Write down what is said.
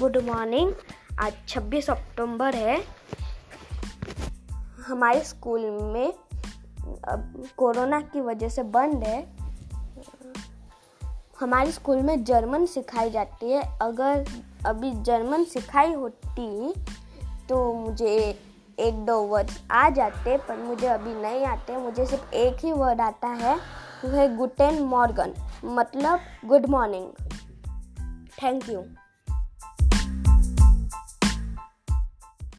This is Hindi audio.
Good morning. आज 26 अक्टूबर है। हमारे स्कूल में अब कोरोना की वजह से बंद है। हमारे स्कूल में जर्मन सिखाई जाती है। अगर अभी जर्मन सिखाई होती तो मुझे एक दो वर्ड आ जाते, पर मुझे अभी नहीं आते। मुझे सिर्फ़ एक ही वर्ड आता है। वो है गुटेन मॉर्गन मतलब गुड मॉर्निंग। Thank you.